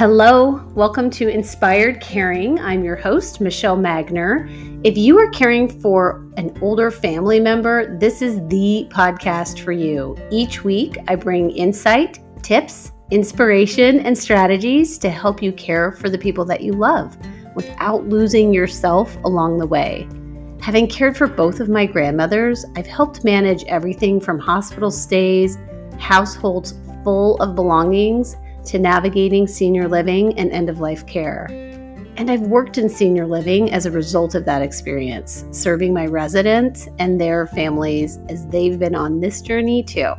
Hello, welcome to Inspired Caring. I'm your host, Michelle Magner. If you are caring for an older family member, this is the podcast for you. Each week, I bring insight, tips, inspiration, and strategies to help you care for the people that you love without losing yourself along the way. Having cared for both of my grandmothers, I've helped manage everything from hospital stays, households full of belongings, to navigating senior living and end of life care. And I've worked in senior living as a result of that experience, serving my residents and their families as they've been on this journey too.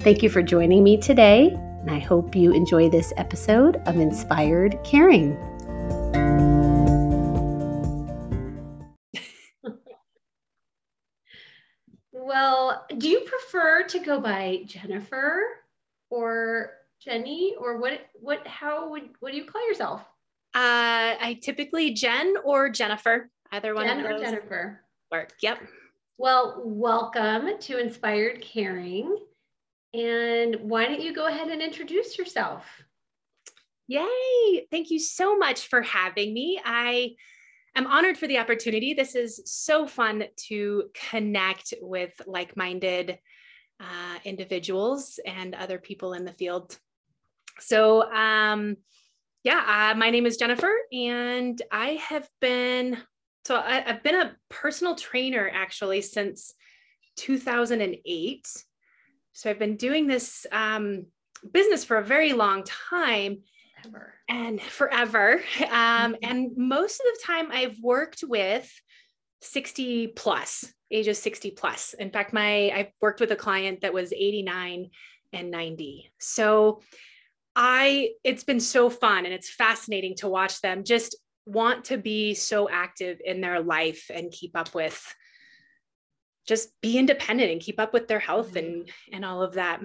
Thank you for joining me today, and I hope you enjoy this episode of Inspired Caring. well, do you prefer to go by Jennifer or Jenny, or what? What? How would? What do you call yourself? Uh, I typically Jen or Jennifer, either one Jen of those. or Jennifer. Work. Yep. Well, welcome to Inspired Caring. And why don't you go ahead and introduce yourself? Yay! Thank you so much for having me. I am honored for the opportunity. This is so fun to connect with like-minded uh, individuals and other people in the field so, um, yeah, uh, my name is Jennifer, and I have been so I, have been a personal trainer actually since 2008. So I've been doing this um, business for a very long time. Forever. And forever. Um, mm-hmm. And most of the time, I've worked with 60 plus, ages 60 plus. In fact, my I've worked with a client that was 89 and 90. So I it's been so fun and it's fascinating to watch them just want to be so active in their life and keep up with just be independent and keep up with their health and mm-hmm. and all of that.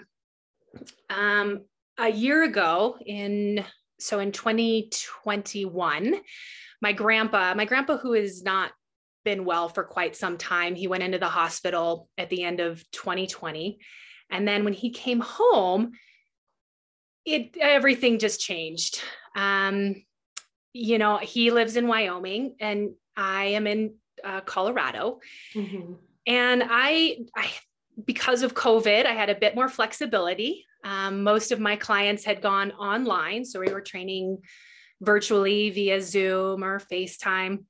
Um a year ago in so in 2021 my grandpa my grandpa who has not been well for quite some time he went into the hospital at the end of 2020 and then when he came home it everything just changed. Um, you know, he lives in Wyoming and I am in uh, Colorado. Mm-hmm. And I, I, because of COVID, I had a bit more flexibility. Um, most of my clients had gone online. So we were training virtually via Zoom or FaceTime,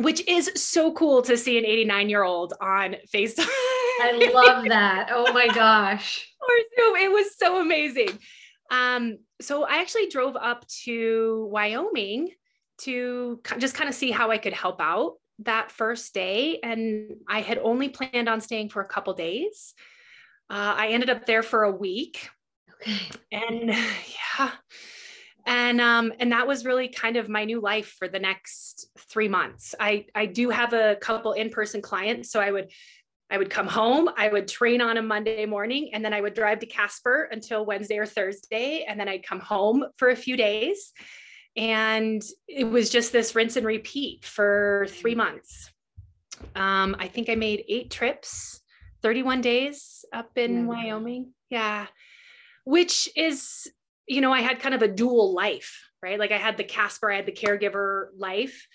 which is so cool to see an 89 year old on FaceTime. I love that. Oh my gosh. or Zoom. It was so amazing. Um, so I actually drove up to Wyoming to just kind of see how I could help out that first day. And I had only planned on staying for a couple days. Uh, I ended up there for a week. Okay. And yeah. And um, and that was really kind of my new life for the next three months. I I do have a couple in-person clients, so I would I would come home, I would train on a Monday morning, and then I would drive to Casper until Wednesday or Thursday. And then I'd come home for a few days. And it was just this rinse and repeat for three months. Um, I think I made eight trips, 31 days up in yeah. Wyoming. Yeah. Which is, you know, I had kind of a dual life, right? Like I had the Casper, I had the caregiver life.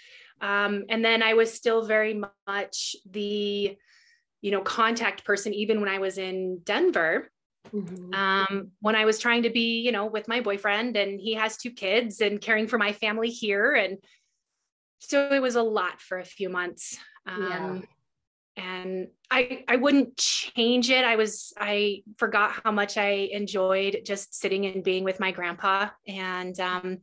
Um, and then I was still very much the you know contact person even when i was in denver mm-hmm. um, when i was trying to be you know with my boyfriend and he has two kids and caring for my family here and so it was a lot for a few months um, yeah. and i i wouldn't change it i was i forgot how much i enjoyed just sitting and being with my grandpa and um,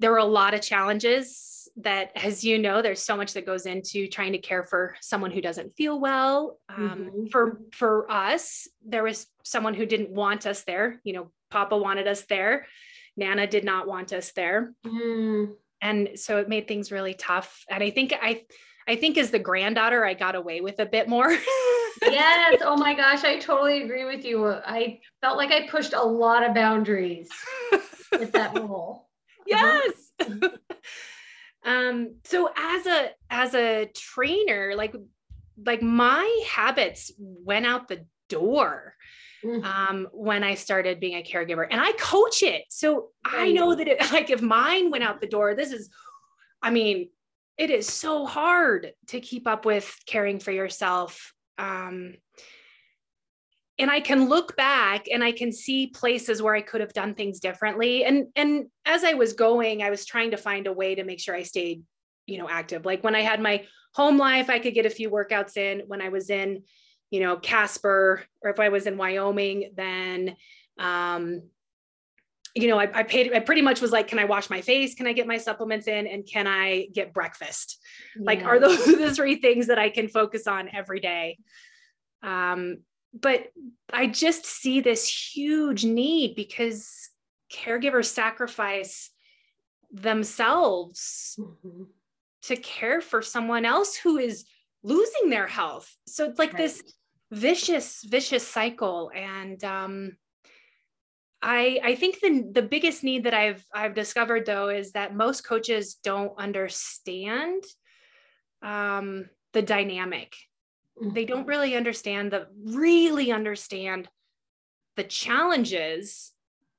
there were a lot of challenges that as you know there's so much that goes into trying to care for someone who doesn't feel well. Um, mm-hmm. for for us there was someone who didn't want us there. You know papa wanted us there. Nana did not want us there. Mm. and so it made things really tough. And i think i i think as the granddaughter i got away with a bit more. Yes. Oh my gosh. I totally agree with you. I felt like i pushed a lot of boundaries with that role yes um so as a as a trainer like like my habits went out the door mm-hmm. um, when I started being a caregiver, and I coach it. So. I know that it, like if mine went out the door, this is, I mean, it is so hard to keep up with caring for yourself. Um, and I can look back and I can see places where I could have done things differently. And and as I was going, I was trying to find a way to make sure I stayed, you know, active. Like when I had my home life, I could get a few workouts in. When I was in, you know, Casper, or if I was in Wyoming, then um, you know, I, I paid, I pretty much was like, can I wash my face? Can I get my supplements in? And can I get breakfast? Yeah. Like, are those the three things that I can focus on every day? Um, but I just see this huge need because caregivers sacrifice themselves mm-hmm. to care for someone else who is losing their health. So it's like right. this vicious, vicious cycle. And um, I, I think the, the biggest need that I've I've discovered though is that most coaches don't understand um, the dynamic. They don't mm-hmm. really understand the really understand the challenges.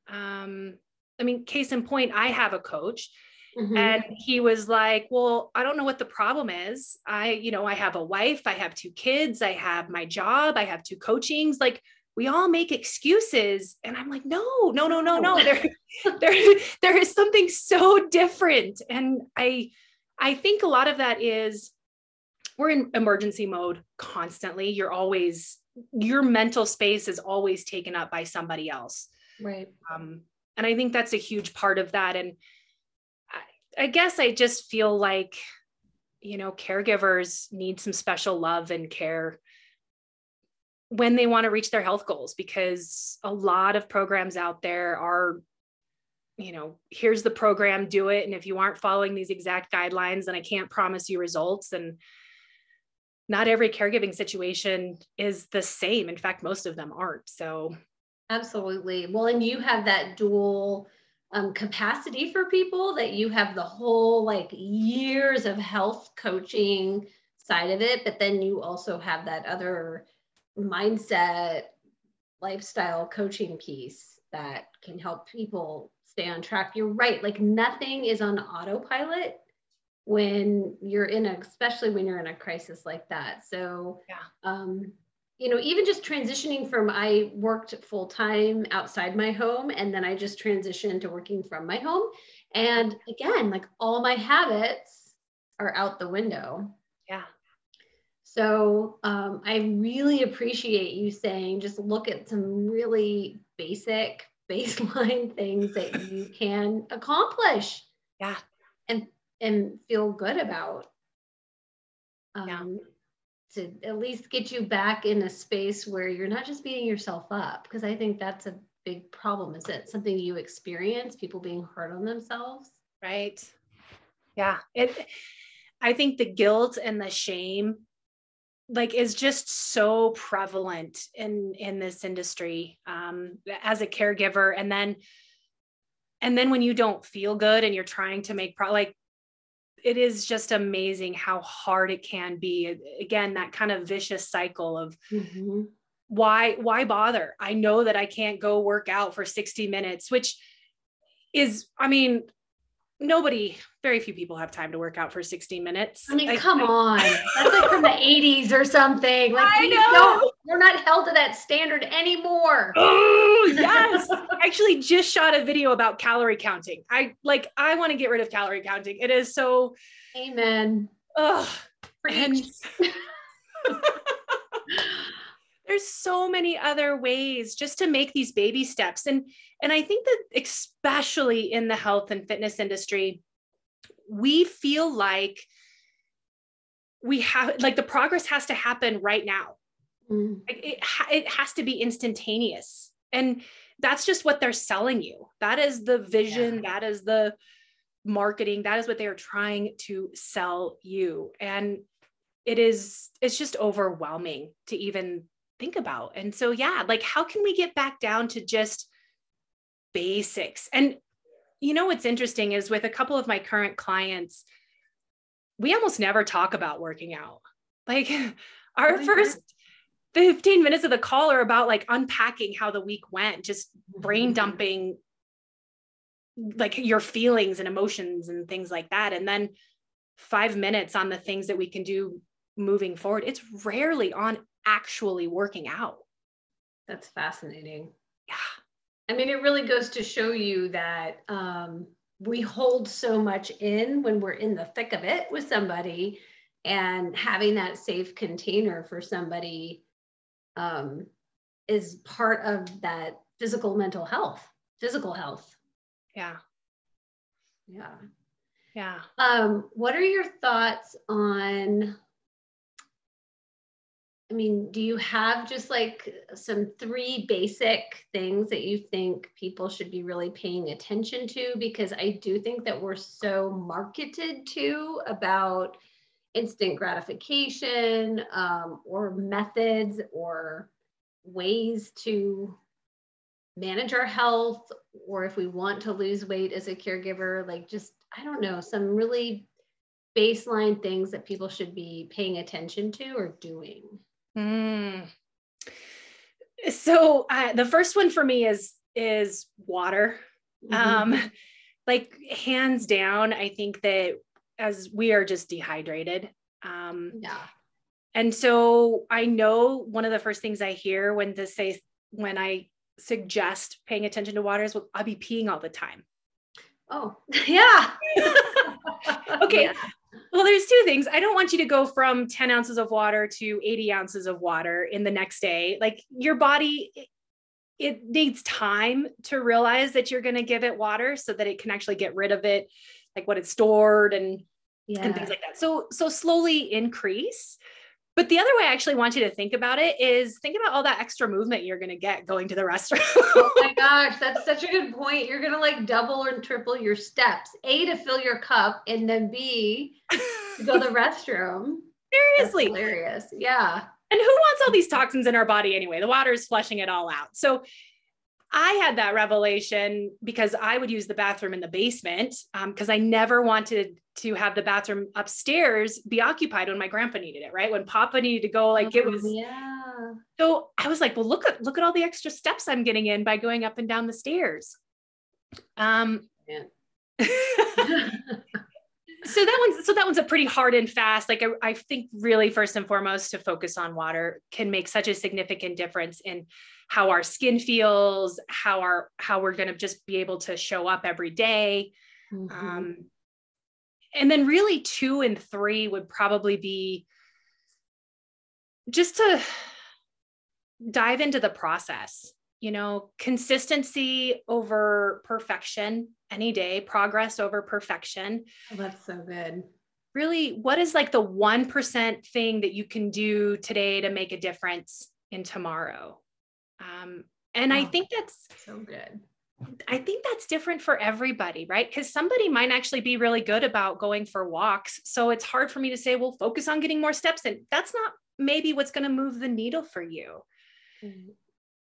Um, I mean, case in point, I have a coach Mm-hmm. And he was like, Well, I don't know what the problem is. I, you know, I have a wife, I have two kids, I have my job, I have two coachings. Like, we all make excuses and i'm like no no no no no there there there is something so different and i i think a lot of that is we're in emergency mode constantly. You're always your mental space is always taken up by somebody else. Right. Um and i think that's a huge part of that. And I guess I just feel like, you know, caregivers need some special love and care when they want to reach their health goals because a lot of programs out there are you know here's the program do it. And if you aren't following these exact guidelines then i can't promise you results. And not every caregiving situation is the same. In fact most of them aren't. So absolutely. Well and you have that dual um, capacity for people that you have the whole like years of health coaching side of it, but then you also have that other mindset, lifestyle coaching piece that can help people stay on track. You're right, like nothing is on autopilot when you're in a, especially when you're in a crisis like that. So, yeah. um, you know, even just transitioning from I worked full time outside my home and then I just transitioned to working from my home. And again, like all my habits are out the window. Yeah. So um, I really appreciate you saying just look at some really basic baseline things that you can accomplish. Yeah. And and feel good about. Um, yeah to at least get you back in a space where you're not just beating yourself up because i think that's a big problem. Is that something you experience people being hard on themselves? Right. Yeah. It i think the guilt and the shame like is just so prevalent in in this industry um as a caregiver. And then and then when you don't feel good and you're trying to make pro like it is just amazing how hard it can be again that kind of vicious cycle of mm-hmm. why why bother i know that i can't go work out for 60 minutes which is i mean nobody very few people have time to work out for 60 minutes. I mean I, come I, on. That's like from the 80s or something. Like I know. Don't, we're not held to that standard anymore. Oh yes. I actually just shot a video about calorie counting. I like i want to get rid of calorie counting. It is so amen. Ugh. and there's so many other ways just to make these baby steps. And and i think that especially in the health and fitness industry we feel like we have like the progress has to happen right now. Mm. it, it has to be instantaneous. And that's just what they're selling you. That is the vision. Yeah. that is the marketing. That is what they are trying to sell you. And it is it's just overwhelming to even think about. And so, yeah, like how can we get back down to just basics? And you know, what's interesting is with a couple of my current clients, we almost never talk about working out. Like our first 15 minutes of the call are about like unpacking how the week went, just brain mm-hmm. dumping like your feelings and emotions and things like that. And then five minutes on the things that we can do moving forward. It's rarely on actually working out. That's fascinating. Yeah. I mean, it really goes to show you that um, we hold so much in when we're in the thick of it with somebody, and having that safe container for somebody um, is part of that physical mental health, physical health. Yeah. Yeah. Yeah. Um, what are your thoughts on I mean, do you have just like some three basic things that you think people should be really paying attention to? Because I do think that we're so marketed to about instant gratification um, or methods or ways to manage our health, or if we want to lose weight as a caregiver, like just, I don't know, some really baseline things that people should be paying attention to or doing. Mm. So uh, the first one for me is is water. Mm-hmm. Um, like hands down, I think that as we are just dehydrated. Um, yeah. And so I know one of the first things I hear when to say when I suggest paying attention to water is well, I'll be peeing all the time. Oh, yeah. okay. Yeah. Well, there's two things. I don't want you to go from 10 ounces of water to 80 ounces of water in the next day. Like your body, it needs time to realize that you're going to give it water so that it can actually get rid of it, like what it's stored and, yeah. and things like that. So, so slowly increase. But the other way I actually want you to think about it is think about all that extra movement you're going to get going to the restroom. oh my gosh, that's such a good point. You're going to like double and triple your steps. A to fill your cup and then B to go to the restroom. Seriously. That's hilarious. Yeah. And who wants all these toxins in our body anyway? The water is flushing it all out. So I had that revelation because I would use the bathroom in the basement because um, I never wanted to have the bathroom upstairs be occupied when my grandpa needed it, right? When Papa needed to go, like it was. Oh, yeah. So I was like, well, look at look at all the extra steps I'm getting in by going up and down the stairs. Um. so that one's so that one's a pretty hard and fast like I, I, think really first and foremost to focus on water can make such a significant difference in how our skin feels how our how we're going to just be able to show up every day. Mm-hmm. Um, and then really two and three would probably be just to dive into the process you know consistency over perfection any day, progress over perfection. Oh, that's so good. Really, what is like the 1% thing that you can do today to make a difference in tomorrow? Um, and oh, I think that's so good. I think that's different for everybody, right? Because somebody might actually be really good about going for walks. So it's hard for me to say, well, focus on getting more steps in. That's not maybe what's going to move the needle for you. Mm-hmm.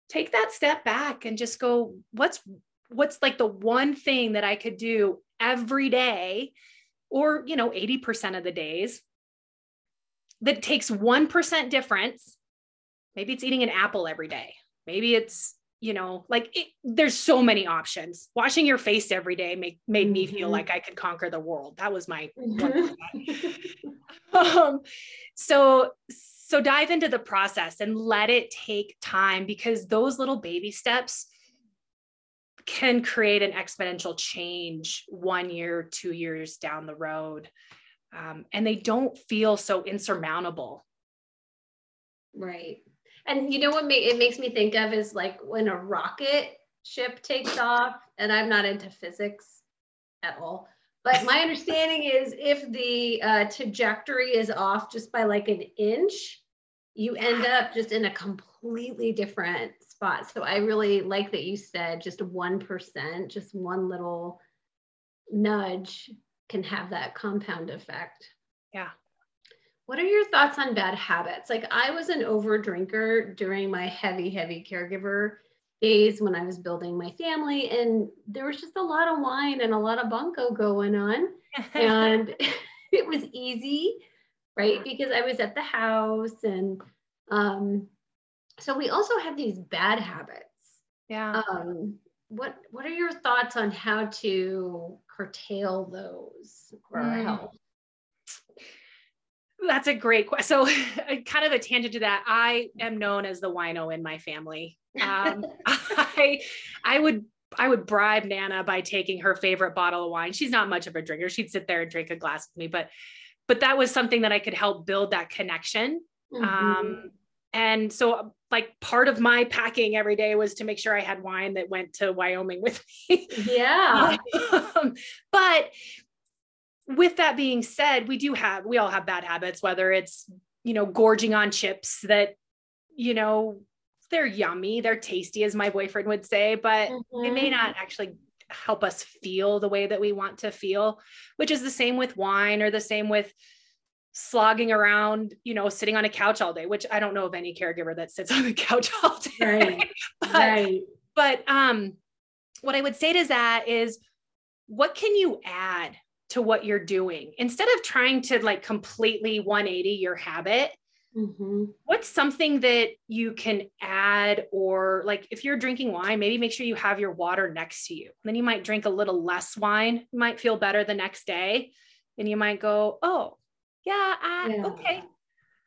Take that step back and just go, what's what's like the one thing that I could do every day or, you know, 80% of the days that takes 1% difference. Maybe it's eating an apple every day. Maybe it's, you know, like it, there's so many options. Washing your face every day make, made mm-hmm. me feel mm-hmm. like I could conquer the world. That was my um, so so dive into the process and let it take time because those little baby steps can create an exponential change one year, two years down the road. Um, and they don't feel so insurmountable. Right. And you know what ma- it makes me think of is like when a rocket ship takes off, and I'm not into physics at all. But my understanding is if the uh, trajectory is off just by like an inch, you end up just in a completely different spot. So I really like that you said just 1%, just one little nudge can have that compound effect. Yeah. What are your thoughts on bad habits? Like I was an over drinker during my heavy, heavy caregiver days when I was building my family, and there was just a lot of wine and a lot of bunko going on. and it was easy, right? Because I was at the house and um, so we also have these bad habits. Yeah. Um, what what are your thoughts on how to curtail those for our Mm. health? That's a great question. So, kind of a tangent to that, I am known as the wino in my family. Um, I, I would, I would bribe Nana by taking her favorite bottle of wine. She's not much of a drinker. She'd sit there and drink a glass with me, but, but that was something that I could help build that connection. Mhm. Um, and so, like, part of my packing every day was to make sure I had wine that went to Wyoming with me. yeah. Um, but with that being said, we do have, we all have bad habits, whether it's, you know, gorging on chips that, you know, they're yummy, they're tasty, as my boyfriend would say, but they may Mhm. not actually help us feel the way that we want to feel, which is the same with wine or the same with slogging around, you know, sitting on a couch all day, which I don't know of any caregiver that sits on the couch all day. Right. But- right. but um what i would say to that is what can you add to what you're doing instead of trying to like completely 180 your habit Mhm. what's something that you can add or like if you're drinking wine maybe make sure you have your water next to you then you might drink a little less wine you might feel better the next day and you might go oh yeah, I, Yeah. okay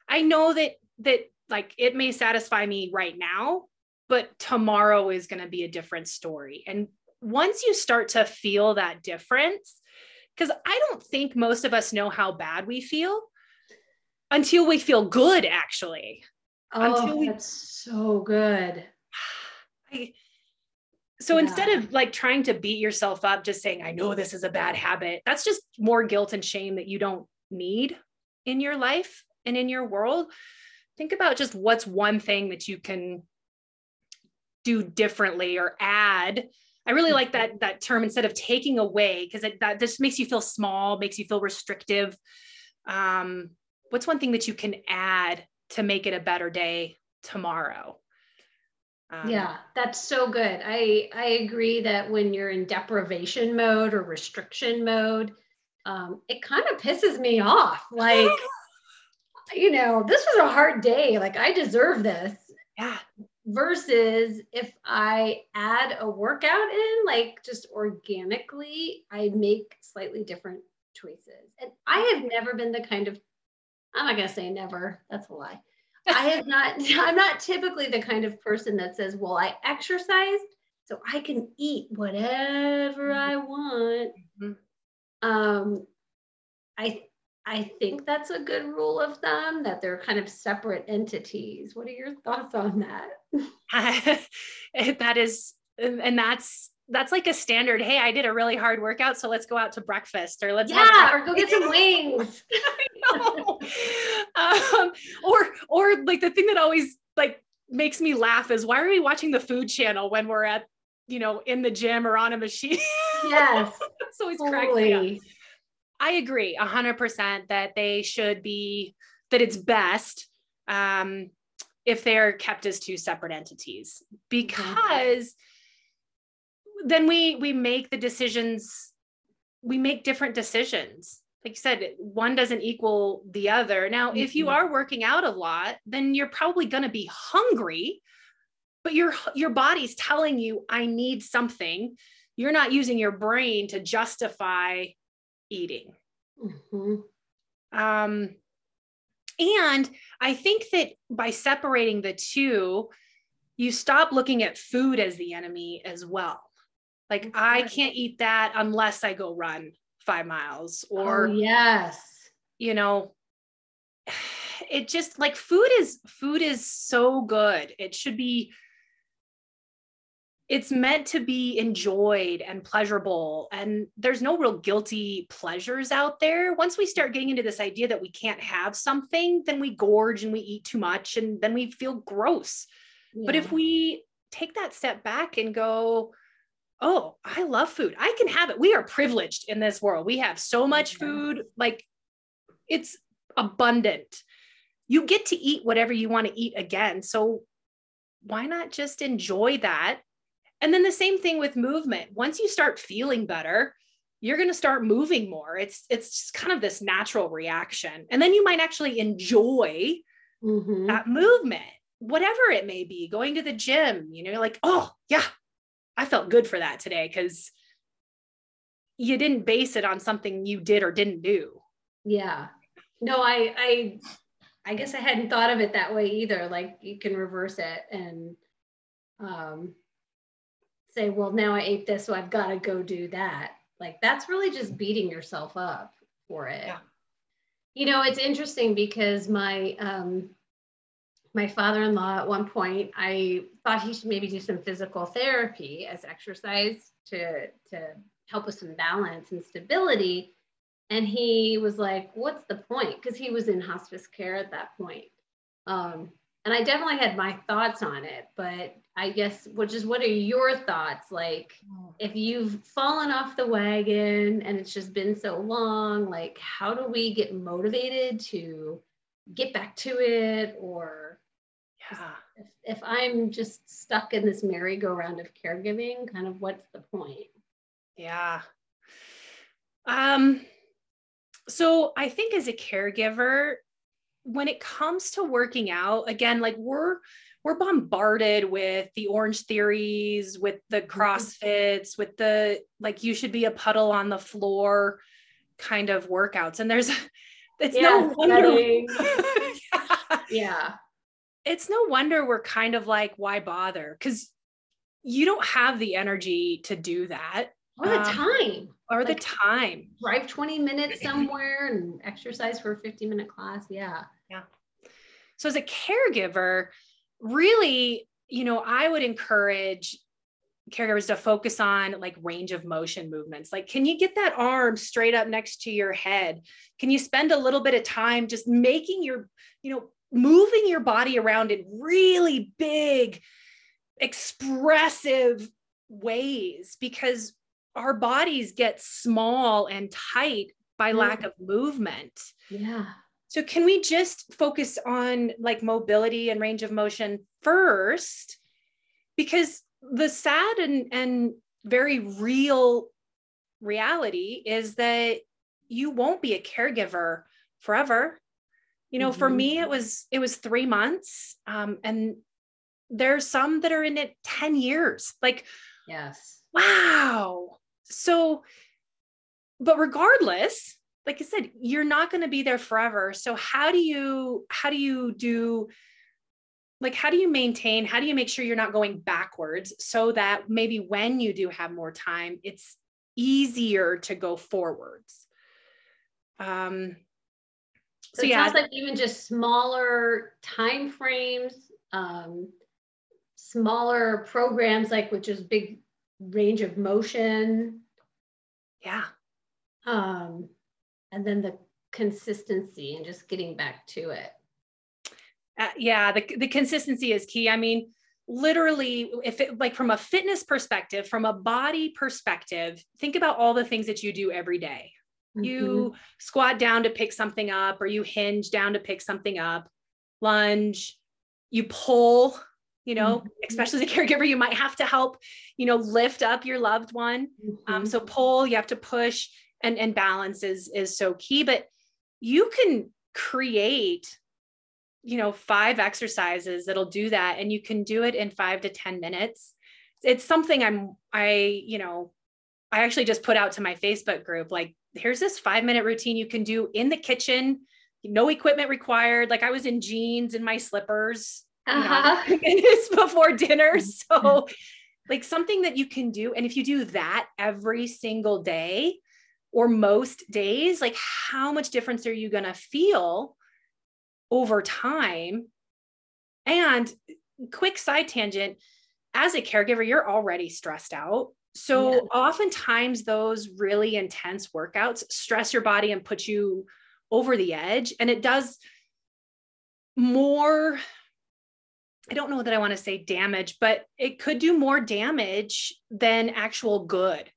i know that that like it may satisfy me right now but tomorrow is going to be a different story and once you start to feel that difference because i don't think most of us know how bad we feel until we feel good actually Oh, Until we- that's so good. I, so Yeah. instead of like trying to beat yourself up, just saying, I know this is a bad habit, that's just more guilt and shame that you don't need in your life and in your world. Think about just what's one thing that you can do differently or add. I really like that that term instead of taking away because that just makes you feel small, makes you feel restrictive. Um, what's one thing that you can add to make it a better day tomorrow? Um, yeah, that's so good. I I agree that when you're in deprivation mode or restriction mode, um, it kind of pisses me off. Like, you know, this was a hard day. Like, I deserve this. yeah, Versus if I add a workout in, like just organically, I make slightly different choices. And I have never been the kind of, I'm not gonna say never. That's a lie. I have not, I'm not typically the kind of person that says, well, I exercised so I can eat whatever I want. Mhm. Um, I I think that's a good rule of thumb that they're kind of separate entities. What are your thoughts on that? that is, and that's that's like a standard. Hey, I did a really hard workout, so let's go out to breakfast or let's yeah, or go get some wings. um, or or like the thing that always like makes me laugh is why are we watching the food channel when we're at you know in the gym or on a machine Yes, it's always cracks me up totally. I agree 100% that they should be that it's best um, if they're kept as two separate entities. Because then we we make the decisions we make different decisions. Like you said one doesn't equal the other. Now if you Mhm. are working out a lot then you're probably going to be hungry but your your body's telling you i need something. You're not using your brain to justify eating Mhm. um, and I think that by separating the two, you stop looking at food as the enemy as well. Like, I can't eat that unless I go run five miles, Oh, or, yes. you know, it just like food is food is so good. It should be it's meant to be enjoyed and pleasurable and there's no real guilty pleasures out there. Once we start getting into this idea that we can't have something then we gorge and we eat too much and then we feel gross. But if we take that step back and go oh i love food. I can have it. We are privileged in this world. We have so oh, much Yeah. food like it's abundant. You get to eat whatever you want to eat again so why not just enjoy that and then the same thing with movement once you start feeling better you're going to start moving more it's it's just kind of this natural reaction and then you might actually enjoy Mhm. that movement whatever it may be, going to the gym, you know, like, oh, yeah, I felt good for that today because you didn't base it on something you did or didn't do. Yeah. No, I I I guess I hadn't thought of it that way either. Like you can reverse it and um say, well, now I ate this, so I've got to go do that. Like that's really just beating yourself up for it. Yeah. You know, it's interesting because my um my father-in-law at one point i thought he should maybe do some physical therapy as exercise to to help with some balance and stability and he was like what's the point because he was in hospice care at that point um, and i definitely had my thoughts on it but i guess which is what are your thoughts? Like oh. if you've fallen off the wagon and it's just been so long like how do we get motivated to get back to it? Or yeah. if, if i'm just stuck in this merry-go-round of caregiving kind of what's the point? Yeah. Um so i think as a caregiver when it comes to working out again like we're we're bombarded with the Orangetheories with the mm-hmm. CrossFits with the like you should be a puddle on the floor kind of workouts and there's it's yeah, no wonder yeah. yeah it's no wonder we're kind of like why bother because you don't have the energy to do that or the um, time. or like, the time. drive 20 minutes somewhere and exercise for a 50 minute class. Yeah. Yeah. So as a caregiver really you know i would encourage caregivers to focus on like range of motion movements. Like can you get that arm straight up next to your head? Can you spend a little bit of time just making your you know moving your body around in really big expressive ways? Because our bodies get small and tight by mm. lack of movement. Yeah. So can we just focus on like mobility and range of motion first? Because the sad and, and very real reality is that you won't be a caregiver forever. You know, mm-hmm. for me, it was it was three months, um, and there's some that are in it ten years. Like, yes, wow, so, but regardless, like I said, you're not going to be there forever. So how do you, how do you do, like, how do you maintain, how do you make sure you're not going backwards so that maybe when you do have more time, it's easier to go forwards? Um, so, so yeah, sounds like even just smaller time frames, um, smaller programs, like which is big range of motion. Yeah. Um, and then the consistency and just getting back to it. Uh, yeah, the, the consistency is key. I mean, literally, if it like from a fitness perspective, from a body perspective, think about all the things that you do every day. Mm-hmm. You squat down to pick something up, or you hinge down to pick something up, lunge, you pull you know mm-hmm. especially as a caregiver you might have to help you know lift up your loved one. Um, mm-hmm. um, so pull you have to push and and balance is is so key. But you can create you know five exercises that'll do that and you can do it in five to ten minutes. It's something i'm i you know i actually just put out to my facebook group like here's this five minute routine you can do in the kitchen. No equipment required. Like i was in jeans and my slippers uh-huh. minutes before dinner. So, like something that you can do. And if you do that every single day or most days, like how much difference are you going to feel over time? And quick side tangent as a caregiver, you're already stressed out. So, yeah. oftentimes, those really intense workouts stress your body and put you over the edge. And it does more I don't know that I want to say damage, but it could do more damage than actual good.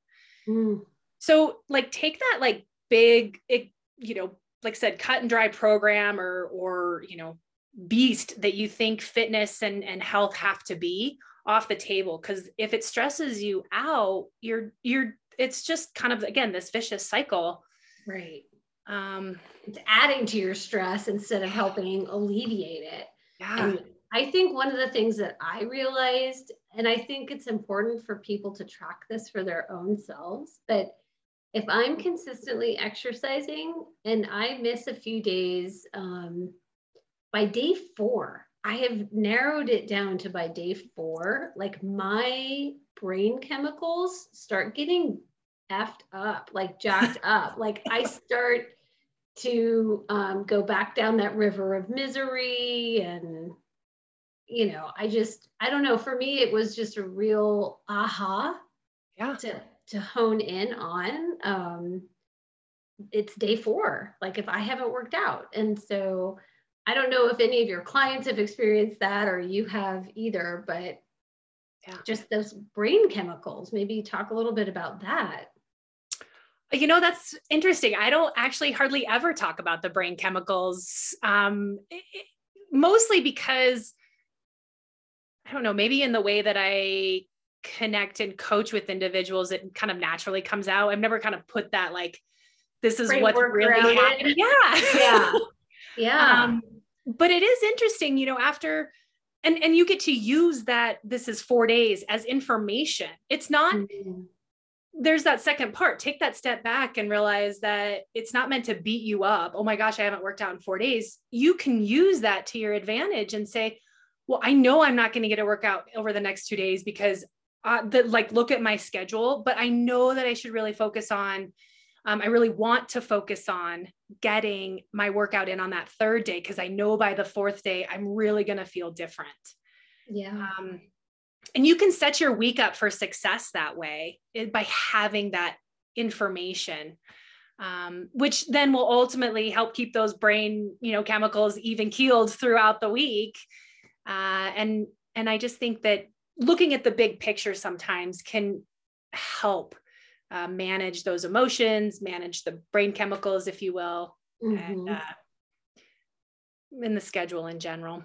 Mm. So, like, take that like big, it, you know, like I said, cut and dry program or or you know, beast that you think fitness and and health have to be off the table. Because if it stresses you out, you're you're it's just kind of again this vicious cycle. Right. Um, it's adding to your stress instead of helping alleviate it. Yeah. And I think one of the things that I realized, and I think it's important for people to track this for their own selves, but if I'm consistently exercising and I miss a few days, um, by day four, I have narrowed it down to by day four, like my brain chemicals start getting effed up, like jacked up. Like I start to um, go back down that river of misery and you know i just i don't know for me it was just a real aha yeah. to to hone in on um it's day four like if i haven't worked out. And so i don't know if any of your clients have experienced that or you have either but yeah. just those brain chemicals maybe talk a little bit about that. You know that's interesting. I don't actually hardly ever talk about the brain chemicals um, it, mostly because i don't know maybe in the way that i connect and coach with individuals it kind of naturally comes out. I've never kind of put that like this is what's really happening. Yeah. Yeah. Yeah. Um, but it is interesting you know after and and you get to use that this is four days as information. It's not mm-hmm. there's that second part. Take that step back and realize that it's not meant to beat you up. Oh my gosh i haven't worked out in four days. You can use that to your advantage and say well i know i'm not going to get a workout over the next two days because uh, the, like look at my schedule but i know that i should really focus on um, i really want to focus on getting my workout in on that third day because i know by the fourth day i'm really going to feel different. Yeah. Um, and you can set your week up for success that way eh, by having that information um, which then will ultimately help keep those brain you know chemicals even keeled throughout the week uh, and and i just think that looking at the big picture sometimes can help uh, manage those emotions manage the brain chemicals if you will mm-hmm. and uh, in the schedule in general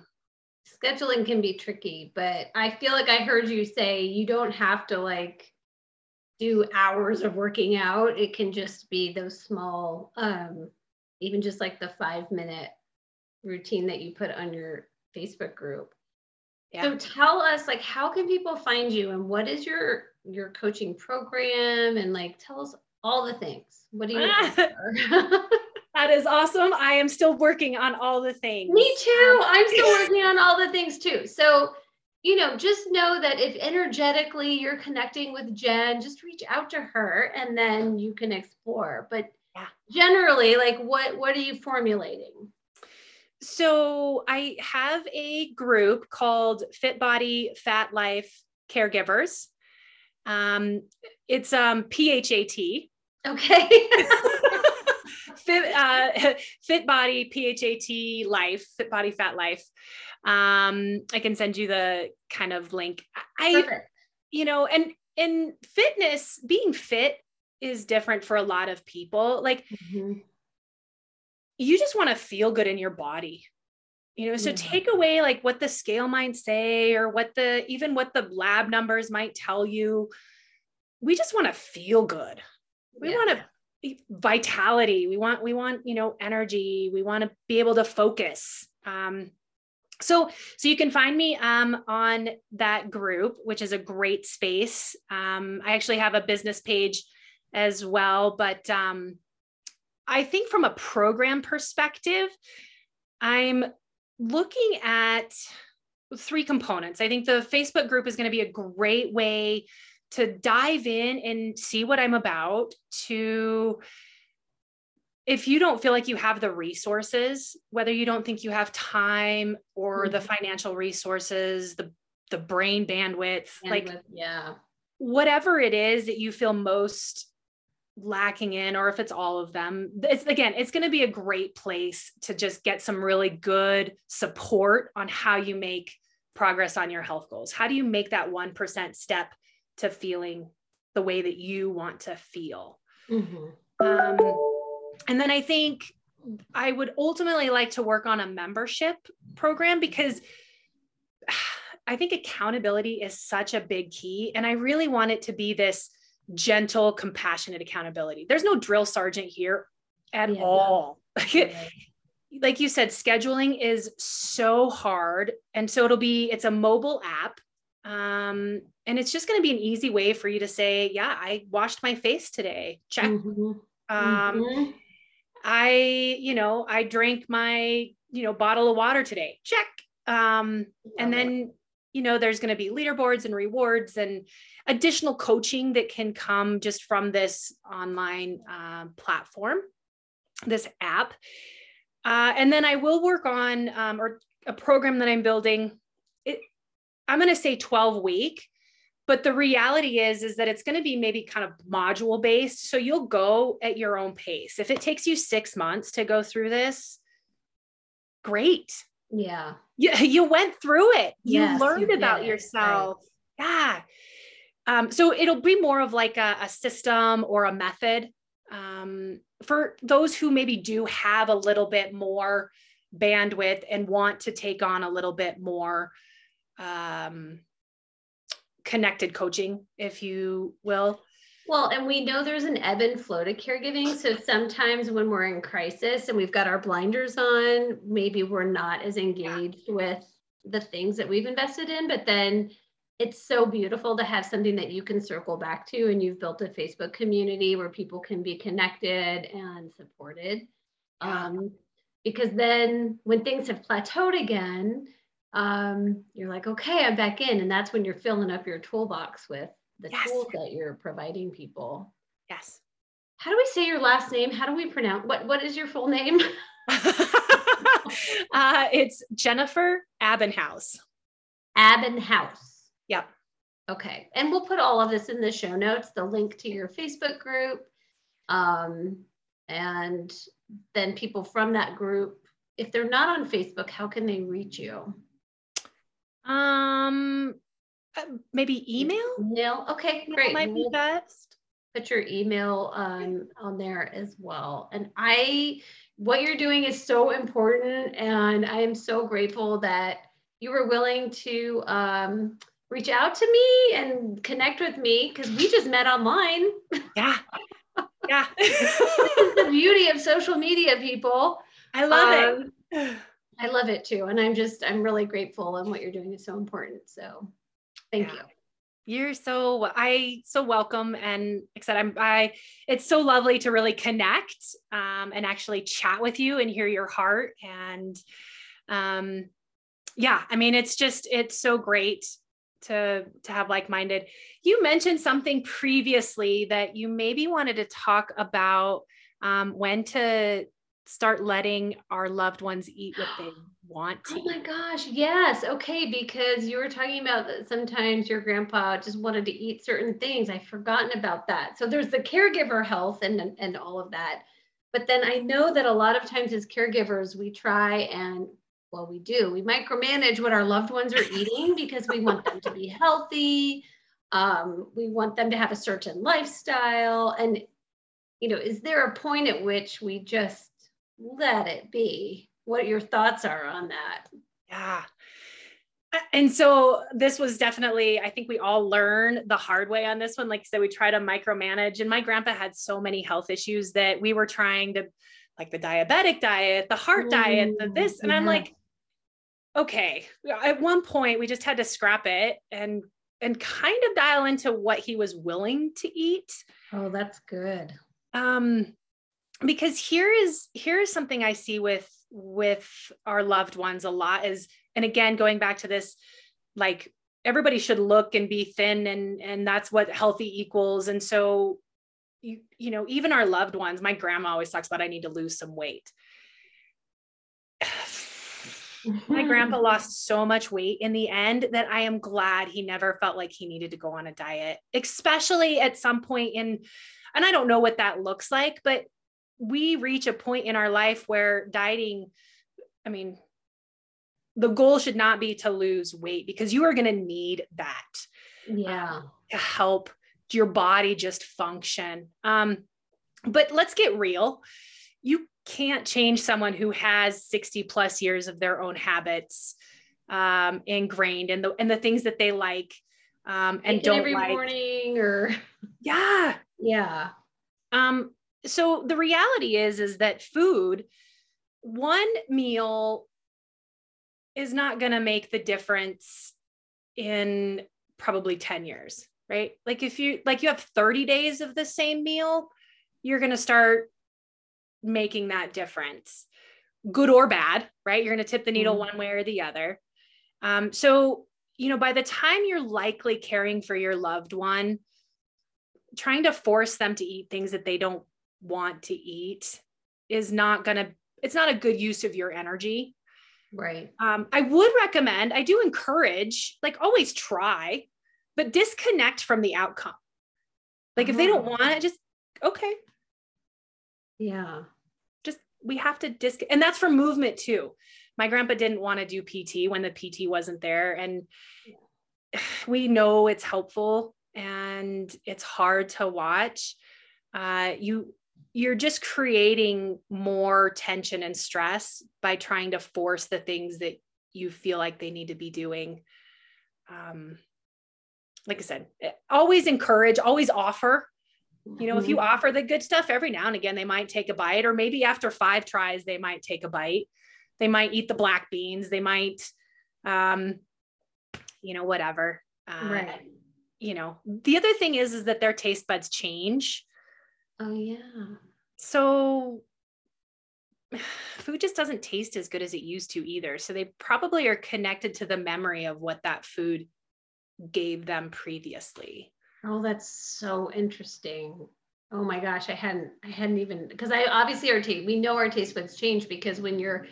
scheduling can be tricky, but I feel like I heard you say you don't have to like do hours of working out. It can just be those small, um, even just like the five minute routine that you put on your Facebook group. Yeah. So tell us like how can people find you and what is your your coaching program and like tell us all the things. What do you That is awesome. I am still working on all the things. Me too. Um, I'm still working on all the things too. So, you know, just know that if energetically you're connecting with Jen, just reach out to her and then you can explore. But yeah. generally, like what what are you formulating? So, I have a group called Fit Body Fat Life Caregivers. Um, it's um PHAT. Okay. fit, uh, fit body, PHAT life, fit body, fat life. Um, I can send you the kind of link. I, Perfect. you know, and in fitness, being fit is different for a lot of people. Like, mm-hmm. You just want to feel good in your body you know so yeah. take away like what the scale might say or what the even what the lab numbers might tell you. We just want to feel good. We yeah. want to vitality. We want we want you know energy. We want to be able to focus. Um, so so you can find me um, on that group which is a great space. Um, i actually have a business page as well but um, i think from a program perspective i'm looking at three components i think the facebook group is going to be a great way to dive in and see what I'm about, to if you don't feel like you have the resources, whether you don't think you have time or mm-hmm. the financial resources, the the brain bandwidth, bandwidth, like yeah, whatever it is that you feel most lacking in or if it's all of them it's again it's going to be a great place to just get some really good support on how you make progress on your health goals how do you make that 1% step to feeling the way that you want to feel. Mm-hmm. Um, and then I think I would ultimately like to work on a membership program because I think accountability is such a big key. And I really want it to be this gentle, compassionate accountability. There's no drill sergeant here at yeah. all. like you said, scheduling is so hard. And so it'll be, it's a mobile app. Um, and it's just going to be an easy way for you to say, yeah, I washed my face today. Check. Mm-hmm. Um, mm-hmm. I, you know, I drank my, you know, bottle of water today. Check. Um, and then, you know, there's going to be leaderboards and rewards and additional coaching that can come just from this online uh, platform, this app. Uh, and then I will work on um, or a program that I'm building. It, I'm going to say 12 week, but the reality is is that it's going to be maybe kind of module based. So you'll go at your own pace. If it takes you six months to go through this, great. Yeah. You, you went through it. You yes, learned you about yourself. Right. Yeah. Um, so it'll be more of like a, a system or a method um, for those who maybe do have a little bit more bandwidth and want to take on a little bit more um, connected coaching, if you will. Well, and we know there's an ebb and flow to caregiving. So sometimes when we're in crisis and we've got our blinders on, maybe we're not as engaged yeah. with the things that we've invested in. But then it's so beautiful to have something that you can circle back to and you've built a facebook community where people can be connected and supported um, because then when things have plateaued again um, you're like okay i'm back in and that's when you're filling up your toolbox with the yes. tools that you're providing people yes how do we say your last name how do we pronounce what what is your full name uh, it's jennifer abenhouse abenhouse Yep. Okay. And we'll put all of this in the show notes, the link to your Facebook group. Um, and then people from that group, if they're not on Facebook, how can they reach you? Um, uh, maybe email. Email. Okay, great. might be best. Put your email um, on there as well. And I, what you're doing is so important, and I am so grateful that you were willing to um, reach out to me and connect with me because we just met online. Yeah. Yeah. the beauty of social media, people. I love um, it. I love it too. And I'm just, I'm really grateful and what you're doing is so important. So thank yeah. you. You're so I so welcome and excited. I'm I it's so lovely to really connect um, and actually chat with you and hear your heart and um yeah, I mean it's just it's so great to to have like-minded you mentioned something previously that you maybe wanted to talk about um, when to start letting our loved ones eat what they want to oh my gosh yes okay because you were talking about that sometimes your grandpa just wanted to eat certain things i've forgotten about that so there's the caregiver health and and all of that but then i know that a lot of times as caregivers we try and well, we do. We micromanage what our loved ones are eating because we want them to be healthy. Um, we want them to have a certain lifestyle. And, you know, is there a point at which we just let it be? What your thoughts are on that? Yeah. Uh, and so this was definitely, I think we all learn the hard way on this one. Like I said, we try to micromanage. And my grandpa had so many health issues that we were trying to, like the diabetic diet, the heart diet, the mm, this. And yeah. I'm mm-hmm. like, okay at one point we just had to scrap it and and kind of dial into what he was willing to eat oh that's good um because here is here is something i see with with our loved ones a lot is and again going back to this like everybody should look and be thin and and that's what healthy equals. And so you you know even our loved ones my grandma always talks about i need to lose some weight. My grandpa lost so much weight in the end that I am glad he never felt like he needed to go on a diet, especially at some point in, and I don't know what that looks like, but we reach a point in our life where dieting, I mean, the goal should not be to lose weight because you are going to need that. Yeah. Um, to help your body just function. Um, but let's get real. You can't change someone who has 60 plus years of their own habits um, ingrained and the and the things that they like um, and don't every like. morning or yeah yeah um so the reality is is that food one meal is not going to make the difference in probably 10 years, right? Like if you like you have 30 days of the same meal, you're going to start making that difference. Good or bad, right? You're going to tip the needle mm-hmm. one way or the other. Um, so, you know, by the time you're likely caring for your loved one, trying to force them to eat things that they don't want to eat is not going to it's not a good use of your energy. Right. Um, i would recommend i do encourage like always try but disconnect from the outcome. Like if they don't want it just okay. Yeah. Just we have to disc and that's for movement too. My grandpa didn't want to do pt when the pt wasn't there and we know it's helpful and it's hard to watch. Uh, you you're just creating more tension and stress by trying to force the things that you feel like they need to be doing. Um, like i said eh, always encourage always offer. You know mm-hmm. if you mm-hmm. offer the good stuff every now and again they might take a bite or maybe after five tries they might take a bite. They might eat the black beans. They might um you know whatever. Uh, right. you know the other thing is is that their taste buds change oh yeah. So food just doesn't taste as good as it used to either. So they probably are connected to the memory of what that food gave them previously. Oh that's so interesting. Oh my gosh i hadn't i hadn't even because i obviously our taste we know our taste buds change because when you're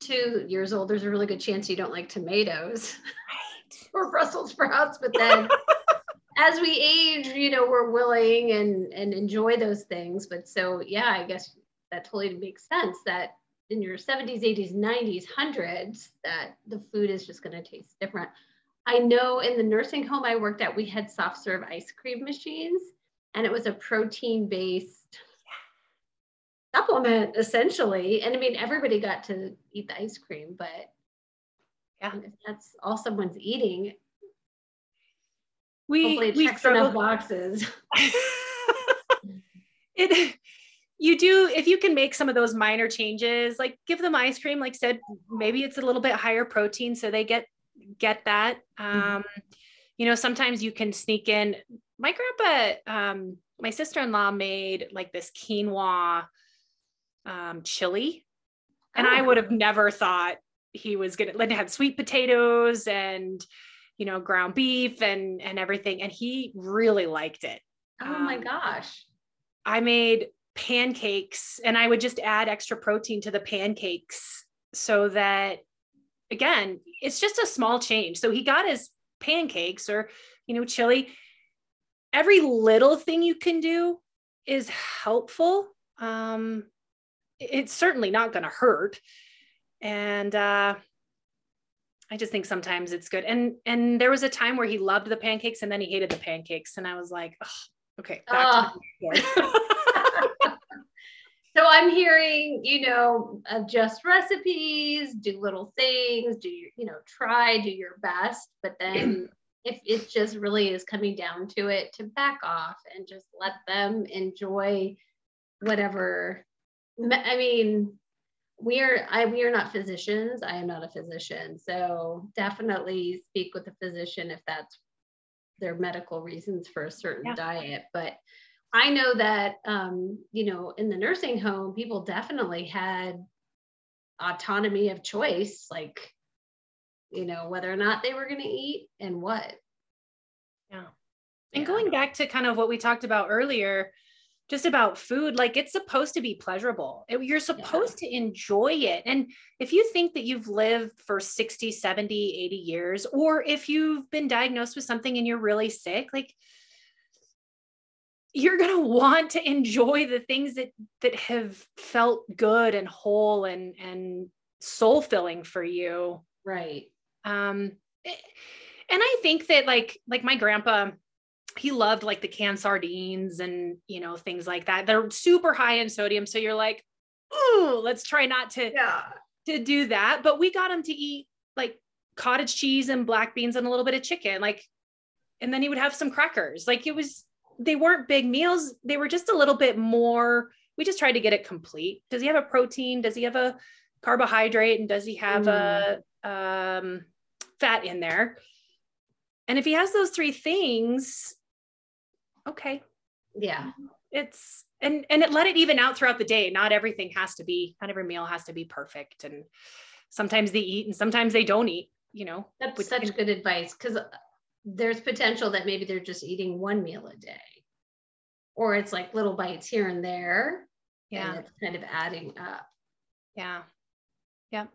two years old there's a really good chance you don't like tomatoes. Right. or brussels sprouts but then as we age, you know, we're willing and and enjoy those things. But so yeah, I guess that totally makes sense that in your 70s, 80s, 90s, hundreds, that the food is just going to taste different. I know in the nursing home I worked at, we had soft serve ice cream machines, and it was a protein based supplement essentially. And I mean, everybody got to eat the ice cream, but yeah, if that's all someone's eating, we we struggle boxes. it you do if you can make some of those minor changes, like give them ice cream. Like said, maybe it's a little bit higher protein, so they get get that. Mm-hmm. Um, mm-hmm. You know, sometimes you can sneak in. My grandpa, um, my sister in law made like this quinoa um, chili, and oh. I would have never thought he was gonna. Like, had sweet potatoes and you know, ground beef and and everything. And he really liked it. Oh um, my gosh. I made pancakes and I would just add extra protein to the pancakes so that again, it's just a small change. So he got his pancakes or, you know, chili. Every little thing you can do is helpful. Um, it's certainly not going to hurt. And uh, I just think sometimes it's good. And and there was a time where he loved the pancakes and then he hated the pancakes, and I was like, oh, okay, back uh. so I'm hearing, you know, adjust recipes, do little things, do your, you know, try, do your best, but then if it just really is coming down to it, to back off and just let them enjoy whatever. I mean, we are I we are not physicians. I am not a physician. So definitely speak with a physician if that's their medical reasons for a certain yeah. diet. But I know that um, you know, in the nursing home, people definitely had autonomy of choice, like, you know, whether or not they were going to eat and what. Yeah. And going back to kind of what we talked about earlier, just about food like it's supposed to be pleasurable. You're supposed yeah. to enjoy it. And if you think that you've lived for 60 70 80 years or if you've been diagnosed with something and you're really sick like you're going to want to enjoy the things that that have felt good and whole and and soul filling for you. Right. Um eh, and i think that like like my grandpa he loved like the canned sardines and you know things like that. They're super high in sodium so you're like oh let's try not to yeah. to do that. But we got him to eat like cottage cheese and black beans and a little bit of chicken like and then he would have some crackers. Like it was they weren't big meals. They were just a little bit more we just tried to get it complete. Does he have a protein? Does he have a carbohydrate? And does he have mm. a um, fat in there? And if he has those three things, okay. Yeah. It's and and it let it even out throughout the day. Not everything has to be, not every meal has to be perfect. And sometimes they eat and sometimes they don't eat, you know. That's such good advice because uh, there's potential that maybe they're just eating one meal a day. Or it's like little bites here and there. Yeah. And it's kind of adding up. Yeah. Yep.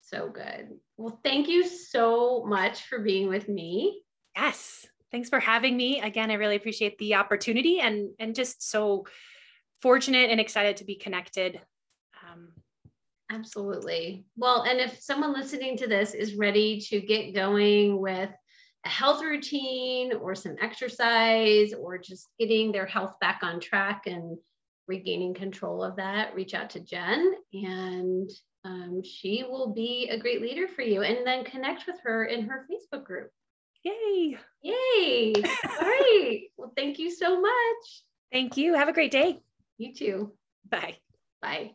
So good. Well, thank you so much for being with me. Yes. Thanks for having me. Again, I really appreciate the opportunity and and just so fortunate and excited to be connected. Um, Absolutely. Well, and if someone listening to this is ready to get going with a health routine or some exercise or just getting their health back on track and regaining control of that, reach out to Jen and um, she will be a great leader for you. And then connect with her in her Facebook group. Yay. Yay. All right. Well, thank you so much. Thank you. Have a great day. You too. Bye. Bye.